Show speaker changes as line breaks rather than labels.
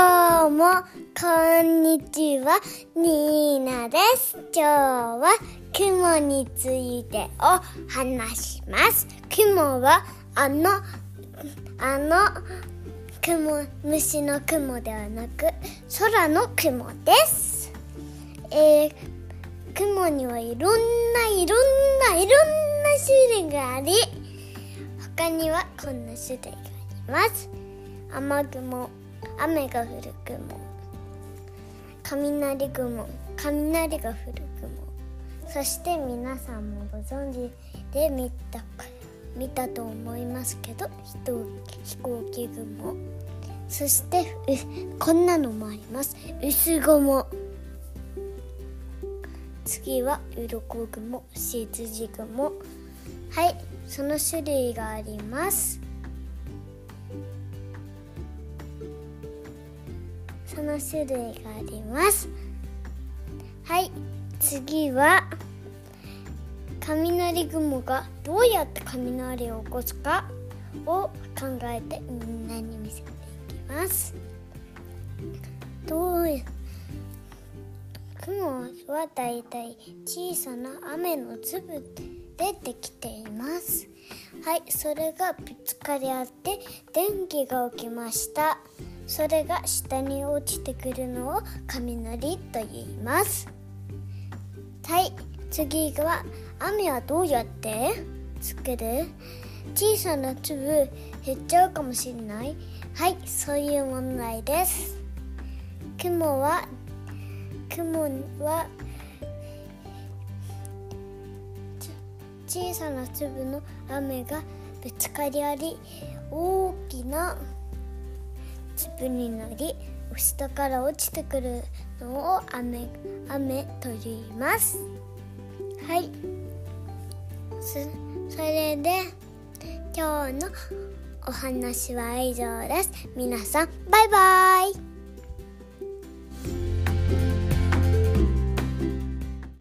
どうもこんにちは、ニーナです。今日は雲についてを話します。雲はあの、あの雲、虫の雲ではなく空の雲です。えー、雲にはいろんないろんないろんな種類があり、他にはこんな種類があります。雨雲、雨が降る雲。雷雲。雷が降る雲。そして皆さんもご存知で見た見たと思いますけど飛行機雲。そしてこんなのもあります。薄雲。次は鱗雲。羊雲。はいその種類があります。その種類があります。はい次は雷雲がどうやって雷を起こすかを考えてみんなに見せていきます。どう雲はだいたい小さな雨の粒でできています。はいそれがぶつかり合って電気が起きました。それが下に落ちてくるのを雷と言います。はい次は雨はどうやって作る？小さな粒減っちゃうかもしれない。はいそういう問題です。雲は雲は小さな粒の雨がぶつかり合い大きな粒になり下から落ちてくるのを雨雨と言います。はい。そそれで今日のお話は以上です。皆さんバイバイ。